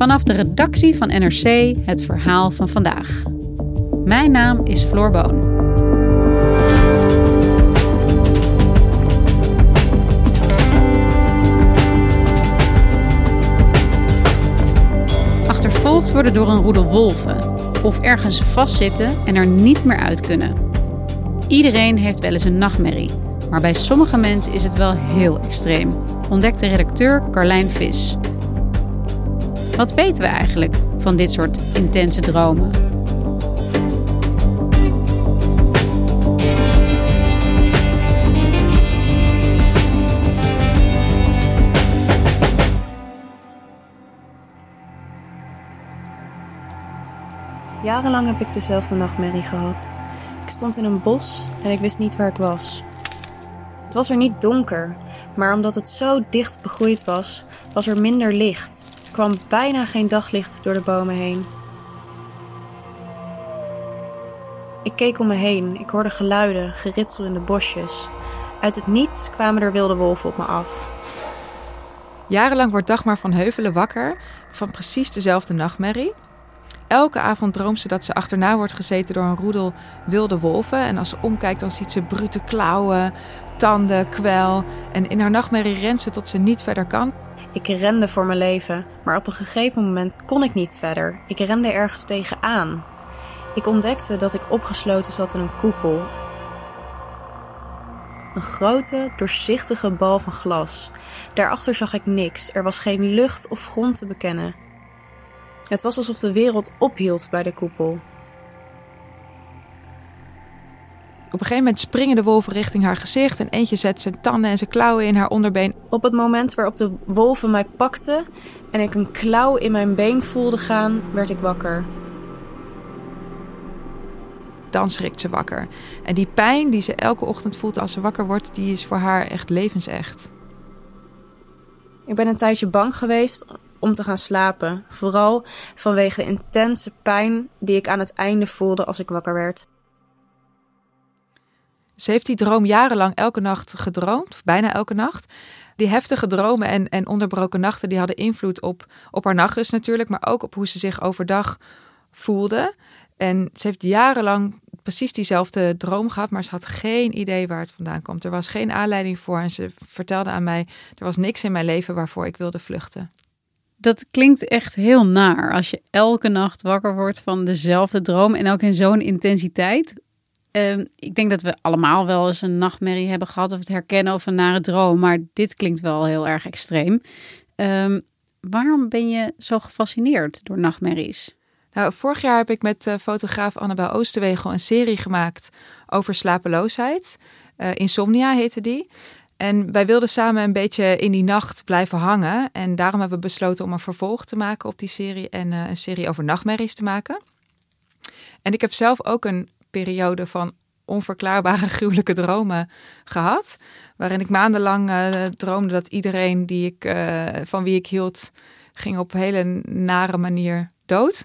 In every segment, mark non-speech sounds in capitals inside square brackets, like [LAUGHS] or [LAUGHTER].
Vanaf de redactie van NRC het verhaal van vandaag. Mijn naam is Floor Boon. Achtervolgd worden door een roedel wolven. Of ergens vastzitten en er niet meer uit kunnen. Iedereen heeft wel eens een nachtmerrie. Maar bij sommige mensen is het wel heel extreem. Ontdekte redacteur Carlijn Vis. Wat weten we eigenlijk van dit soort intense dromen? Jarenlang heb ik dezelfde nachtmerrie gehad. Ik stond in een bos en ik wist niet waar ik was. Het was er niet donker, maar omdat het zo dicht begroeid was, was er minder licht. Kwam bijna geen daglicht door de bomen heen. Ik keek om me heen, ik hoorde geluiden, geritsel in de bosjes. Uit het niets kwamen er wilde wolven op me af. Jarenlang wordt Dagmar van Heuvelen wakker van precies dezelfde nachtmerrie. Elke avond droomt ze dat ze achterna wordt gezeten door een roedel wilde wolven. En als ze omkijkt, dan ziet ze brute klauwen, tanden, kwel. En in haar nachtmerrie rent ze tot ze niet verder kan. Ik rende voor mijn leven, maar op een gegeven moment kon ik niet verder. Ik rende ergens tegenaan. Ik ontdekte dat ik opgesloten zat in een koepel. Een grote, doorzichtige bal van glas. Daarachter zag ik niks. Er was geen lucht of grond te bekennen. Het was alsof de wereld ophield bij de koepel. Op een gegeven moment springen de wolven richting haar gezicht en eentje zet zijn tanden en zijn klauwen in haar onderbeen. Op het moment waarop de wolven mij pakten en ik een klauw in mijn been voelde gaan, werd ik wakker. Dan schrikt ze wakker. En die pijn die ze elke ochtend voelt als ze wakker wordt, die is voor haar echt levensecht. Ik ben een tijdje bang geweest om te gaan slapen. Vooral vanwege de intense pijn die ik aan het einde voelde als ik wakker werd. Ze heeft die droom jarenlang elke nacht gedroomd, of bijna elke nacht. Die heftige dromen en, en onderbroken nachten die hadden invloed op, op haar nachtrust natuurlijk, maar ook op hoe ze zich overdag voelde. En ze heeft jarenlang precies diezelfde droom gehad, maar ze had geen idee waar het vandaan komt. Er was geen aanleiding voor en ze vertelde aan mij, er was niks in mijn leven waarvoor ik wilde vluchten. Dat klinkt echt heel naar als je elke nacht wakker wordt van dezelfde droom en ook in zo'n intensiteit. Ehm, ik denk dat we allemaal wel eens een nachtmerrie hebben gehad of het herkennen of een nare droom, maar dit klinkt wel heel erg extreem. Ehm, waarom ben je zo gefascineerd door nachtmerries? Nou, vorig jaar heb ik met uh, fotograaf Annabel Oosterwegel een serie gemaakt over slapeloosheid. Uh, Insomnia heette die. En wij wilden samen een beetje in die nacht blijven hangen. En daarom hebben we besloten om een vervolg te maken op die serie en uh, een serie over nachtmerries te maken. En ik heb zelf ook een periode van onverklaarbare [LAUGHS] gruwelijke dromen gehad. Waarin ik maandenlang uh, droomde dat iedereen die ik, uh, van wie ik hield, ging op hele nare manier dood.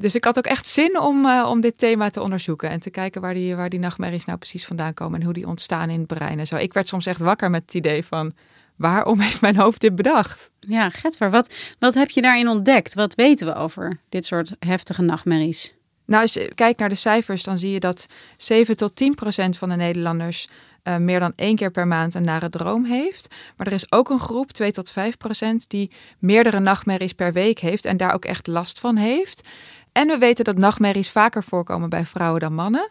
Dus ik had ook echt zin om, uh, om dit thema te onderzoeken en te kijken waar die, waar die nachtmerries nou precies vandaan komen en hoe die ontstaan in het brein en zo. Ik werd soms echt wakker met het idee van waarom [LAUGHS] heeft mijn hoofd dit bedacht? Ja, Getver, wat, wat heb je daarin ontdekt? Wat weten we over dit soort heftige nachtmerries? Nou, als je kijkt naar de cijfers, dan zie je dat 7 tot 10 procent van de Nederlanders uh, meer dan één keer per maand een nare droom heeft. Maar er is ook een groep, 2 tot 5 procent, die meerdere nachtmerries per week heeft en daar ook echt last van heeft. En we weten dat nachtmerries vaker voorkomen bij vrouwen dan mannen.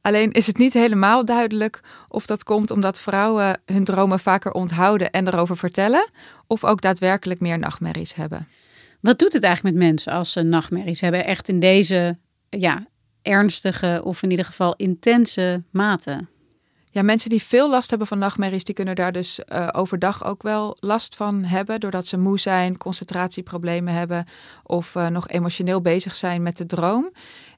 Alleen is het niet helemaal duidelijk of dat komt omdat vrouwen hun dromen vaker onthouden en erover vertellen, of ook daadwerkelijk meer nachtmerries hebben. Wat doet het eigenlijk met mensen als ze nachtmerries hebben? Echt in deze ja, ernstige of in ieder geval intense mate? Ja, mensen die veel last hebben van nachtmerries, die kunnen daar dus uh, overdag ook wel last van hebben. Doordat ze moe zijn, concentratieproblemen hebben of uh, nog emotioneel bezig zijn met de droom.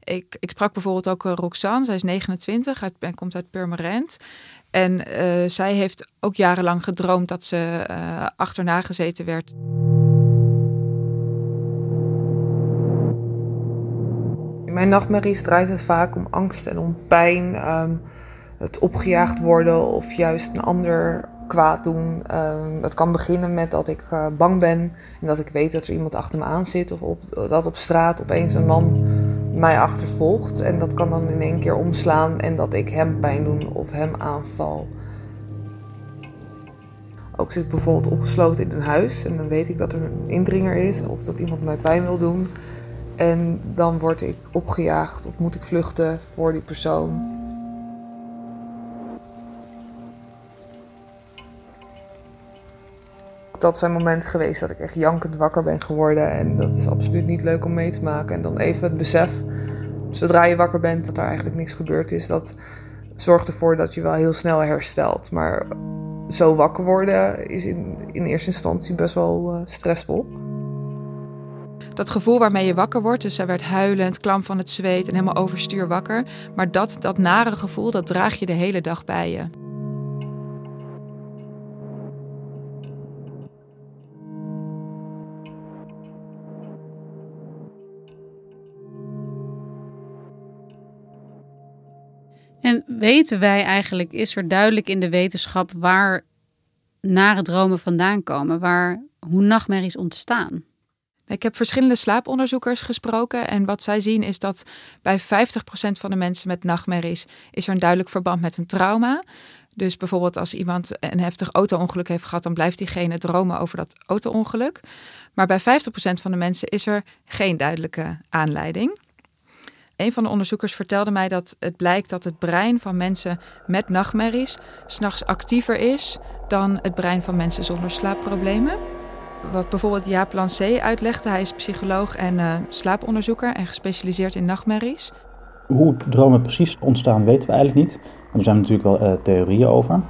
Ik, ik sprak bijvoorbeeld ook uh, Roxanne, zij is 29 uit, en komt uit Purmerend. En zij heeft ook jarenlang gedroomd dat ze achterna gezeten werd. In mijn nachtmerries draait het vaak om angst en om pijn. Um, het opgejaagd worden of juist een ander kwaad doen. Um, het kan beginnen met dat ik uh, bang ben en dat ik weet dat er iemand achter me aan zit of op, dat op straat opeens een man mij achtervolgt. En dat kan dan in één keer omslaan en dat ik hem pijn doe of hem aanval. Ook zit ik bijvoorbeeld opgesloten in een huis en dan weet ik dat er een indringer is of dat iemand mij pijn wil doen. En dan word ik opgejaagd of moet ik vluchten voor die persoon. Dat zijn momenten geweest dat ik echt jankend wakker ben geworden. En dat is absoluut niet leuk om mee te maken. En dan even het besef, zodra je wakker bent, dat er eigenlijk niks gebeurd is. Dat zorgt ervoor dat je wel heel snel herstelt. Maar zo wakker worden is in, in eerste instantie best wel uh, stressvol. Dat gevoel waarmee je wakker wordt, dus zij werd huilend, klam van het zweet en helemaal overstuur wakker. Maar dat, dat nare gevoel, dat draag je de hele dag bij je. Weten wij eigenlijk, is er duidelijk in de wetenschap waar nare dromen vandaan komen, waar, hoe nachtmerries ontstaan? Ik heb verschillende slaaponderzoekers gesproken en wat zij zien is dat bij 50% van de mensen met nachtmerries is er een duidelijk verband met een trauma. Dus bijvoorbeeld als iemand een heftig auto-ongeluk heeft gehad, dan blijft diegene dromen over dat auto-ongeluk. Maar bij 50% van de mensen is er geen duidelijke aanleiding. Een van de onderzoekers vertelde mij dat het blijkt dat het brein van mensen met nachtmerries s'nachts actiever is dan het brein van mensen zonder slaapproblemen. Wat bijvoorbeeld Jaap Lancé uitlegde, hij is psycholoog en uh, slaaponderzoeker en gespecialiseerd in nachtmerries. Hoe dromen precies ontstaan weten we eigenlijk niet, maar er zijn natuurlijk wel uh, theorieën over.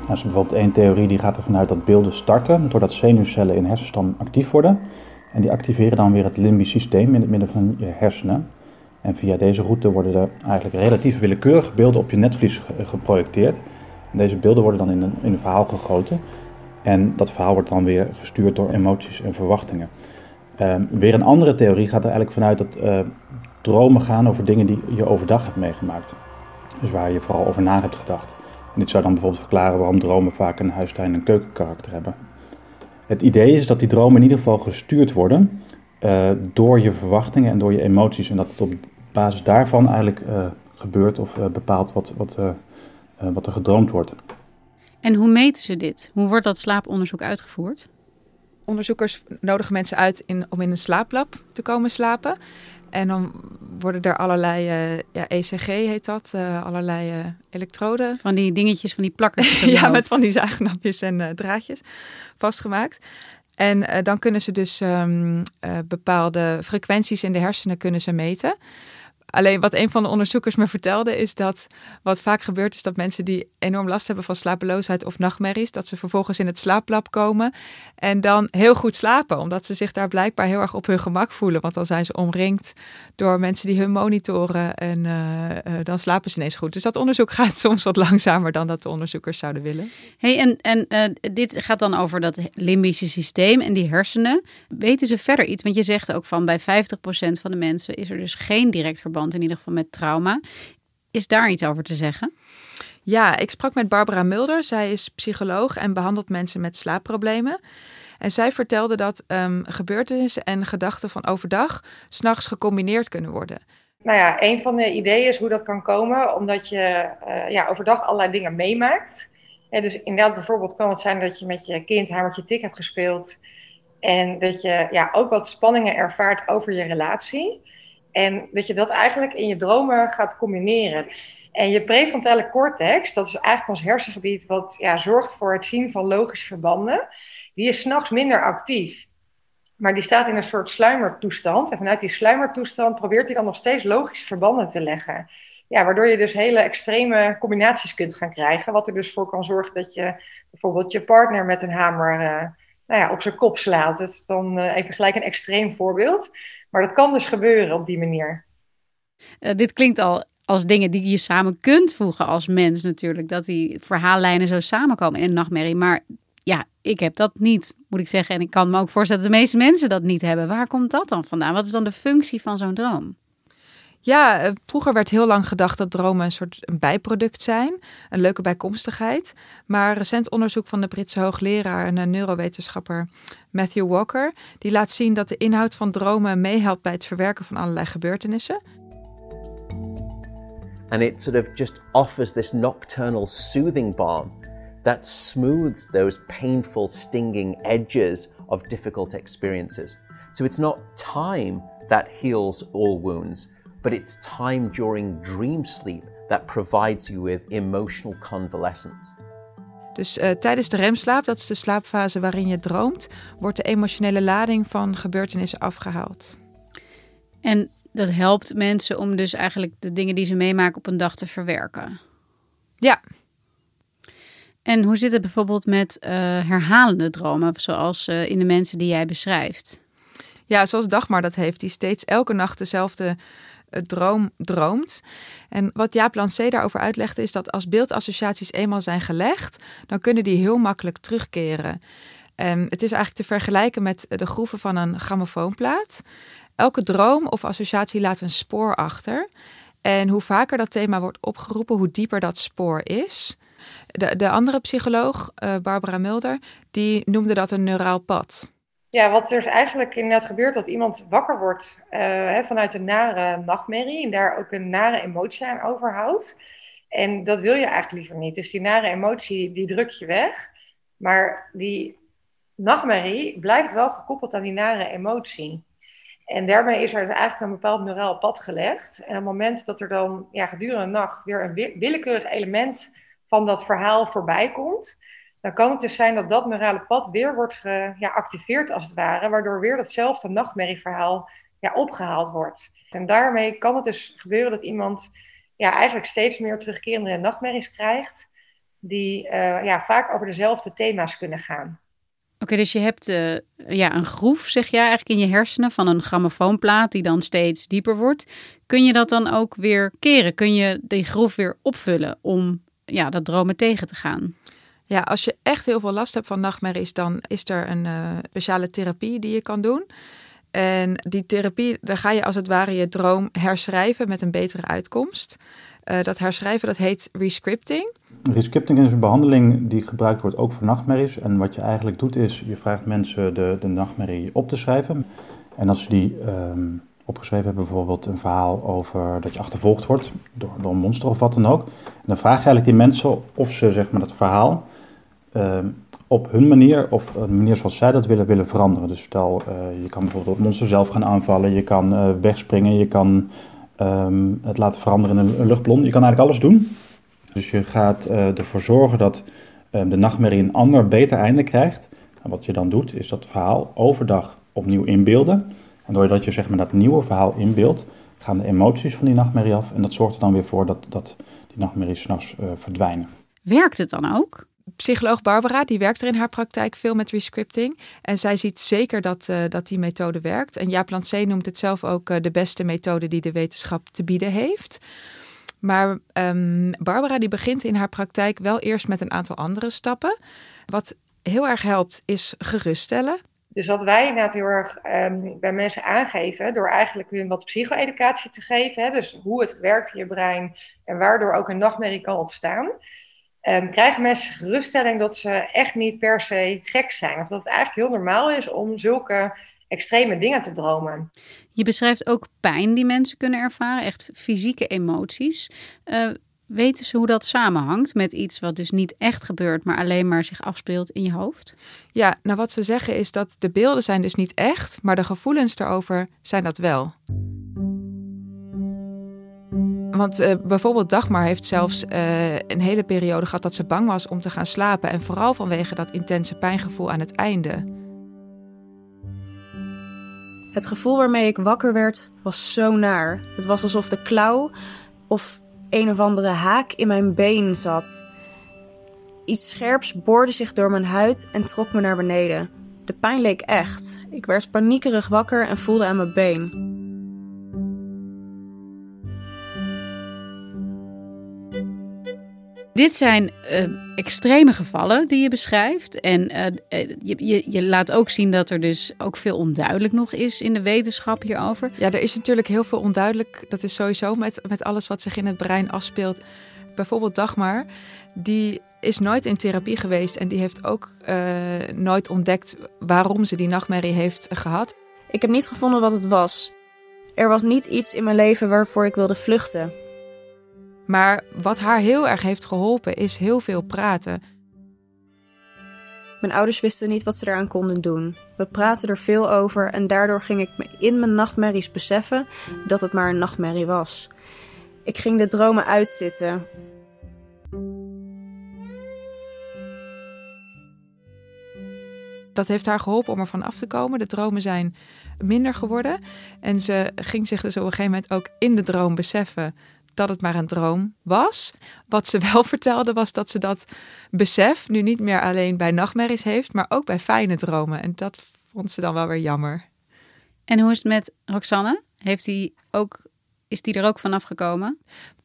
Nou, is bijvoorbeeld één theorie die gaat ervan uit dat beelden starten doordat zenuwcellen in hersenstam actief worden. En die activeren dan weer het limbisch systeem in het midden van je hersenen. En via deze route worden er eigenlijk relatief willekeurige beelden op je netvlies geprojecteerd. Deze beelden worden dan in een, in een verhaal gegoten. En dat verhaal wordt dan weer gestuurd door emoties en verwachtingen. Uh, weer een andere theorie gaat er eigenlijk vanuit dat uh, dromen gaan over dingen die je overdag hebt meegemaakt. Dus waar je vooral over na hebt gedacht. En dit zou dan bijvoorbeeld verklaren waarom dromen vaak een huistuin- en keukenkarakter hebben. Het idee is dat die dromen in ieder geval gestuurd worden uh, door je verwachtingen en door je emoties. En dat het op basis daarvan eigenlijk uh, gebeurt of uh, bepaalt wat, wat, uh, wat er gedroomd wordt. En hoe meten ze dit? Hoe wordt dat slaaponderzoek uitgevoerd? Onderzoekers nodigen mensen uit in, om in een slaaplab te komen slapen. En dan worden er allerlei, ja, ECG heet dat, allerlei elektroden. Van die dingetjes, van die plakkers. [LAUGHS] ja, met van die zuignapjes en draadjes vastgemaakt. En dan kunnen ze dus um, bepaalde frequenties in de hersenen kunnen ze meten. Alleen wat een van de onderzoekers me vertelde is dat wat vaak gebeurt is dat mensen die enorm last hebben van slapeloosheid of nachtmerries, dat ze vervolgens in het slaaplab komen en dan heel goed slapen, omdat ze zich daar blijkbaar heel erg op hun gemak voelen. Want dan zijn ze omringd door mensen die hun monitoren en uh, uh, dan slapen ze ineens goed. Dus dat onderzoek [LAUGHS] gaat soms wat langzamer dan dat de onderzoekers zouden willen. Hey, en en uh, dit gaat dan over dat limbische systeem en die hersenen. Weten ze verder iets? Want je zegt ook van bij 50% van de mensen is er dus geen direct verband in ieder geval met trauma. Is daar iets over te zeggen? Ja, ik sprak met Barbara Mulder. Zij is psycholoog en behandelt mensen met slaapproblemen. En zij vertelde dat um, gebeurtenissen en gedachten van overdag s'nachts gecombineerd kunnen worden. nou ja, een van de ideeën is hoe dat kan komen, omdat je uh, ja, overdag allerlei dingen meemaakt. Ja, dus inderdaad, bijvoorbeeld kan het zijn dat je met je kind hamertje tik hebt gespeeld. En dat je ja, ook wat spanningen ervaart over je relatie. En dat je dat eigenlijk in je dromen gaat combineren. En je prefrontale cortex, dat is eigenlijk ons hersengebied wat ja, zorgt voor het zien van logische verbanden, die is s'nachts minder actief. Maar die staat in een soort sluimertoestand. En vanuit die sluimertoestand probeert hij dan nog steeds logische verbanden te leggen. Ja, waardoor je dus hele extreme combinaties kunt gaan krijgen. Wat er dus voor kan zorgen dat je bijvoorbeeld je partner met een hamer uh, nou ja, op zijn kop slaat. Dat is dan uh, even gelijk een extreem voorbeeld. Maar dat kan dus gebeuren op die manier. Uh, dit klinkt al als dingen die je samen kunt voegen als mens natuurlijk. Dat die verhaallijnen zo samenkomen in een nachtmerrie. Maar ja, ik heb dat niet, moet ik zeggen. En ik kan me ook voorstellen dat de meeste mensen dat niet hebben. Waar komt dat dan vandaan? Wat is dan de functie van zo'n droom? Ja, eh, vroeger werd heel lang gedacht dat dromen een soort een bijproduct zijn, een leuke bijkomstigheid. Maar recent onderzoek van de Britse hoogleraar en neurowetenschapper Matthew Walker, die laat zien dat de inhoud van dromen meehelpt bij het verwerken van allerlei gebeurtenissen. And it sort of just offers this nocturnal soothing balm that smooths those painful, stinging edges of difficult experiences. So it's not time that heals all wounds, but it's time during dream sleep that provides you with emotional convalescence. Dus uh, tijdens de remslaap, dat is de slaapfase waarin je droomt, wordt de emotionele lading van gebeurtenissen afgehaald. En dat helpt mensen om dus eigenlijk de dingen die ze meemaken op een dag te verwerken. Ja, en hoe zit het bijvoorbeeld met uh, herhalende dromen, zoals uh, in de mensen die jij beschrijft? Ja, zoals Dagmar dat heeft, die steeds elke nacht dezelfde uh, droom droomt. En wat Jaap Lancé daarover uitlegde, is dat als beeldassociaties eenmaal zijn gelegd, dan kunnen die heel makkelijk terugkeren. En het is eigenlijk te vergelijken met de groeven van een grammofoonplaat. Elke droom of associatie laat een spoor achter. En hoe vaker dat thema wordt opgeroepen, hoe dieper dat spoor is. De, de andere psycholoog, uh, Barbara Mulder, die noemde dat een neuraal pad. Ja, wat er is eigenlijk inderdaad gebeurt, dat iemand wakker wordt hè, vanuit een nare nachtmerrie en daar ook een nare emotie aan overhoudt. En dat wil je eigenlijk liever niet. Dus die nare emotie, die druk je weg. Maar die nachtmerrie blijft wel gekoppeld aan die nare emotie. En daarmee is er dus eigenlijk een bepaald neuraal pad gelegd. En op het moment dat er dan ja, gedurende de nacht weer een willekeurig element van dat verhaal voorbij komt, dan kan het dus zijn dat dat neurale pad weer wordt geactiveerd ja, als het ware, waardoor weer datzelfde nachtmerrieverhaal ja, opgehaald wordt. En daarmee kan het dus gebeuren dat iemand ja, eigenlijk steeds meer terugkerende nachtmerries krijgt, die uh, ja, vaak over dezelfde thema's kunnen gaan. Oké, dus je hebt uh, ja, een groef, zeg je eigenlijk, in je hersenen van een grammofoonplaat die dan steeds dieper wordt. Kun je dat dan ook weer keren? Kun je die groef weer opvullen om ja, dat dromen tegen te gaan. Ja, als je echt heel veel last hebt van nachtmerries, dan is er een uh, speciale therapie die je kan doen. En die therapie, daar ga je als het ware je droom herschrijven met een betere uitkomst. Uh, dat herschrijven, dat heet rescripting. Rescripting is een behandeling die gebruikt wordt ook voor nachtmerries. En wat je eigenlijk doet is, je vraagt mensen de, de nachtmerrie op te schrijven. En als ze die um, opgeschreven hebben, bijvoorbeeld een verhaal over dat je achtervolgd wordt door, een monster of wat dan ook. Dan vraag je eigenlijk die mensen of ze zeg maar, dat verhaal op hun manier of een manier zoals zij dat willen, willen veranderen. Dus stel, uh, je kan bijvoorbeeld het monster zelf gaan aanvallen, je kan uh, wegspringen, je kan um, het laten veranderen in een, luchtballon. Je kan eigenlijk alles doen. Dus je gaat uh, ervoor zorgen dat de nachtmerrie een ander, beter einde krijgt. En wat je dan doet, is dat verhaal overdag opnieuw inbeelden. En doordat je zeg maar, dat nieuwe verhaal inbeeldt, gaan de emoties van die nachtmerrie af. En dat zorgt er dan weer voor dat, dat die nachtmerries s'nachts uh, verdwijnen. Werkt het dan ook? Psycholoog Barbara, die werkt er in haar praktijk veel met rescripting. En zij ziet zeker dat, uh, dat die methode werkt. En Jaap Lancé noemt het zelf ook uh, de beste methode die de wetenschap te bieden heeft. Maar um, Barbara die begint in haar praktijk wel eerst met een aantal andere stappen. Wat heel erg helpt is geruststellen. Dus wat wij inderdaad heel erg um, bij mensen aangeven, door eigenlijk hun wat psycho-educatie te geven, hè, dus hoe het werkt in je brein en waardoor ook een nachtmerrie kan ontstaan, um, krijgen mensen geruststelling dat ze echt niet per se gek zijn. Of dat het eigenlijk heel normaal is om zulke extreme dingen te dromen. Je beschrijft ook pijn die mensen kunnen ervaren, echt fysieke emoties. Uh, weten ze hoe dat samenhangt met iets wat dus niet echt gebeurt, maar alleen maar zich afspeelt in je hoofd? Ja, nou wat ze zeggen is dat de beelden zijn dus niet echt, maar de gevoelens erover zijn dat wel. Want uh, bijvoorbeeld Dagmar heeft zelfs uh, een hele periode gehad dat ze bang was om te gaan slapen. En vooral vanwege dat intense pijngevoel aan het einde. Het gevoel waarmee ik wakker werd was zo naar. Het was alsof de klauw of een of andere haak in mijn been zat. Iets scherps boorde zich door mijn huid en trok me naar beneden. De pijn leek echt. Ik werd paniekerig wakker en voelde aan mijn been. Dit zijn uh, extreme gevallen die je beschrijft. En uh, je, je, je, laat ook zien dat er dus ook veel onduidelijk nog is in de wetenschap hierover. Ja, er is natuurlijk heel veel onduidelijk. Dat is sowieso met, met alles wat zich in het brein afspeelt. Bijvoorbeeld Dagmar, die is nooit in therapie geweest en die heeft ook uh, nooit ontdekt waarom ze die nachtmerrie heeft gehad. Ik heb niet gevonden wat het was. Er was niet iets in mijn leven waarvoor ik wilde vluchten. Maar wat haar heel erg heeft geholpen is heel veel praten. Mijn ouders wisten niet wat ze eraan konden doen. We praten er veel over en daardoor ging ik me in mijn nachtmerries beseffen dat het maar een nachtmerrie was. Ik ging de dromen uitzitten. Dat heeft haar geholpen om ervan af te komen. De dromen zijn minder geworden. En ze ging zich dus op een gegeven moment ook in de droom beseffen dat het maar een droom was. Wat ze wel [LAUGHS] vertelde was dat ze dat besef nu niet meer alleen bij nachtmerries heeft, maar ook bij fijne dromen. En dat vond ze dan wel weer jammer. En hoe is het met Roxanne? Heeft die ook, is die er ook vanaf gekomen?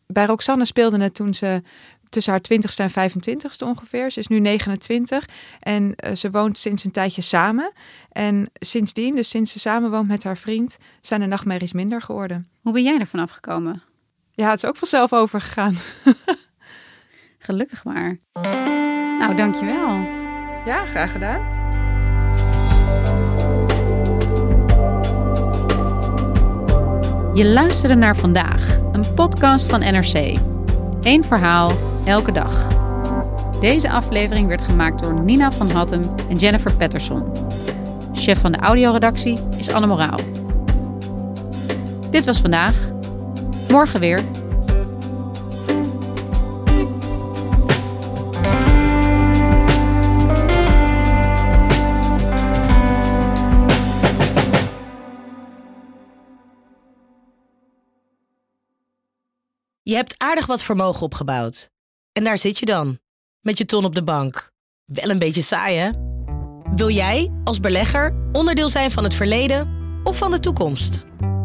Bij Roxanne speelde het toen ze tussen haar 20ste en 25ste ongeveer. Ze is nu 29 en uh, ze woont sinds een tijdje samen. En sindsdien, dus sinds ze samen woont met haar vriend, zijn de nachtmerries minder geworden. Hoe ben jij er vanaf gekomen? Ja, het is ook vanzelf overgegaan. [LAUGHS] Gelukkig maar. Nou, dankjewel. Ja, graag gedaan. Je luisterde naar vandaag, een podcast van NRC. Eén verhaal, elke dag. Deze aflevering werd gemaakt door Nina van Hattem en Jennifer Patterson. Chef van de audioredactie is Anne Moraal. Dit was vandaag. Morgen weer. Je hebt aardig wat vermogen opgebouwd. En daar zit je dan, met je ton op de bank. Wel een beetje saai, hè? Wil jij, als belegger, onderdeel zijn van het verleden of van de toekomst?